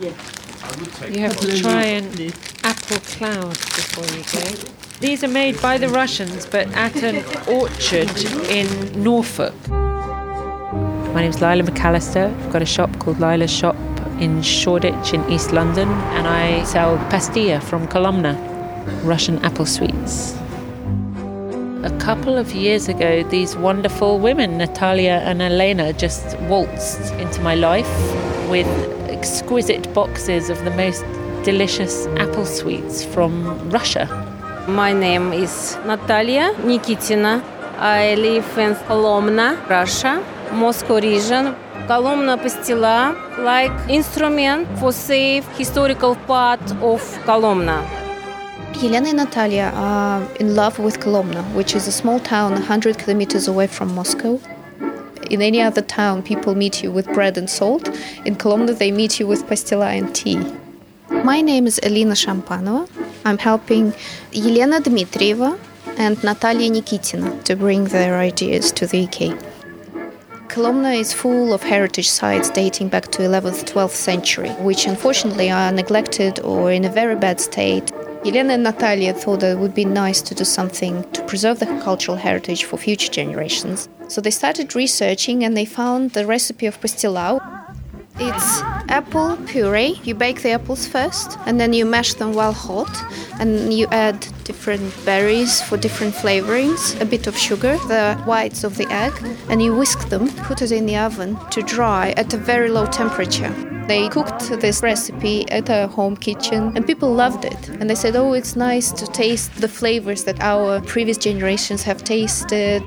You have to try an apple cloud before you go. These are made by the Russians, but at an orchard in Norfolk. My name's Leila McAlister. I've got a shop called Leila's Shop in Shoreditch in East London, and I sell pastila from Kolomna, Russian apple sweets. A couple of years ago, these wonderful women, Natalia and Elena, just waltzed into my life with exquisite boxes of the most delicious apple sweets from Russia. My name is Natalia Nikitina. I live in Kolomna, Russia, Moscow region. Kolomna pastila, like instrument for safe historical part of Kolomna. Elena and Natalia are in love with Kolomna, which is a small town 100 kilometers away from Moscow. In any other town, people meet you with bread and salt. In Kolomna, they meet you with pastila and tea. My name is Elena Shampanova. I'm helping Elena Dmitrieva and Natalia Nikitina to bring their ideas to the UK. Kolomna is full of heritage sites dating back to 11th 12th century which unfortunately are neglected or in a very bad state Elena and Natalia thought that it would be nice to do something to preserve the cultural heritage for future generations. So they started researching and they found the recipe of pastila. It's apple puree. You bake the apples first and then you mash them while hot and you add different berries for different flavorings, a bit of sugar, the whites of the egg, and you whisk them, put it in the oven to dry at a very low temperature. They cooked this recipe at a home kitchen and people loved it. And they said, oh, it's nice to taste the flavors that our previous generations have tasted.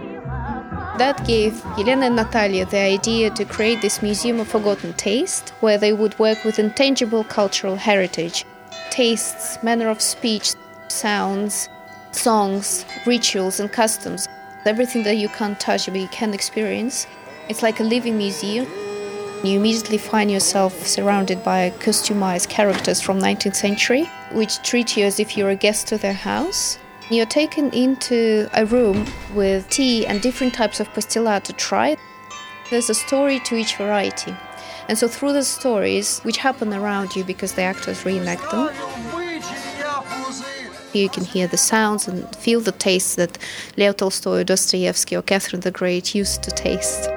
That gave Elena and Natalia the idea to create this Museum of Forgotten Taste, where they would work with intangible cultural heritage tastes, manner of speech, sounds, songs, rituals, and customs. Everything that you can't touch but you can experience. It's like a living museum. You immediately find yourself surrounded by customized characters from 19th century, which treat you as if you're a guest to their house. You're taken into a room with tea and different types of pastila to try. There's a story to each variety. And so, through the stories, which happen around you because the actors reenact them, you can hear the sounds and feel the tastes that Leo Tolstoy, Dostoevsky, or Catherine the Great used to taste.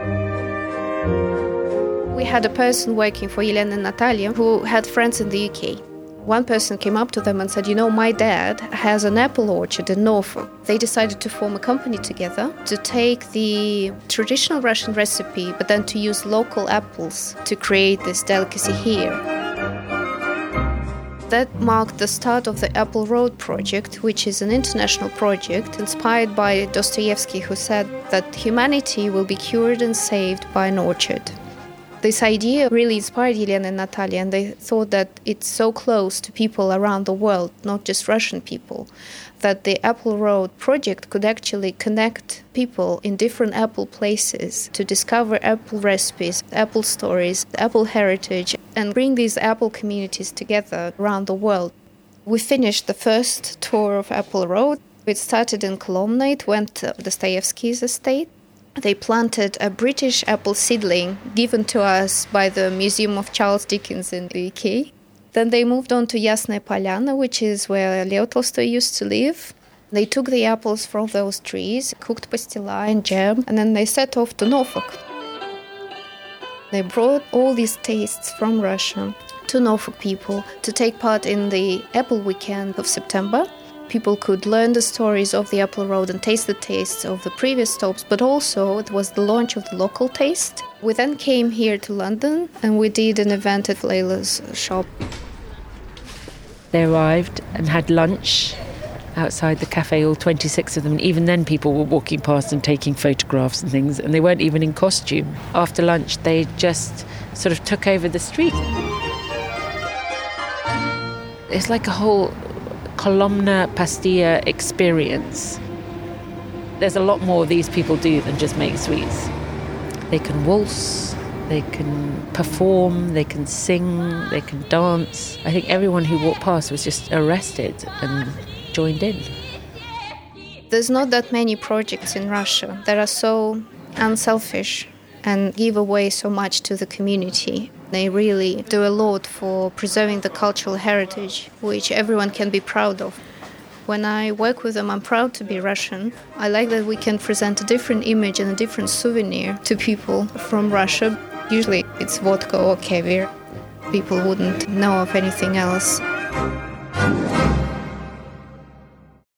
We had a person working for Elena and Natalia who had friends in the UK. One person came up to them and said, You know, my dad has an apple orchard in Norfolk. They decided to form a company together to take the traditional Russian recipe, but then to use local apples to create this delicacy here. That marked the start of the Apple Road project, which is an international project inspired by Dostoevsky, who said that humanity will be cured and saved by an orchard. This idea really inspired Elena and Natalia, and they thought that it's so close to people around the world, not just Russian people, that the Apple Road project could actually connect people in different Apple places to discover Apple recipes, Apple stories, Apple heritage, and bring these Apple communities together around the world. We finished the first tour of Apple Road. It started in Kolomna, it went to Dostoevsky's estate. They planted a British apple seedling given to us by the Museum of Charles Dickens in the UK. Then they moved on to Yasnaya Polyana, which is where Leo Tolstoy used to live. They took the apples from those trees, cooked pastila and jam, and then they set off to Norfolk. They brought all these tastes from Russia to Norfolk people to take part in the Apple Weekend of September. People could learn the stories of the Apple Road and taste the tastes of the previous stops, but also it was the launch of the local taste. We then came here to London and we did an event at Leila's shop. They arrived and had lunch outside the cafe, all 26 of them. And even then, people were walking past and taking photographs and things, and they weren't even in costume. After lunch, they just sort of took over the street. It's like a whole Kolomna pastila experience. There's a lot more these people do than just make sweets. They can waltz, they can perform, they can sing, they can dance. I think everyone who walked past was just arrested and joined in. There's not that many projects in Russia that are so unselfish and give away so much to the community. They really do a lot for preserving the cultural heritage, which everyone can be proud of. When I work with them, I'm proud to be Russian. I like that we can present a different image and a different souvenir to people from Russia. Usually it's vodka or caviar. People wouldn't know of anything else.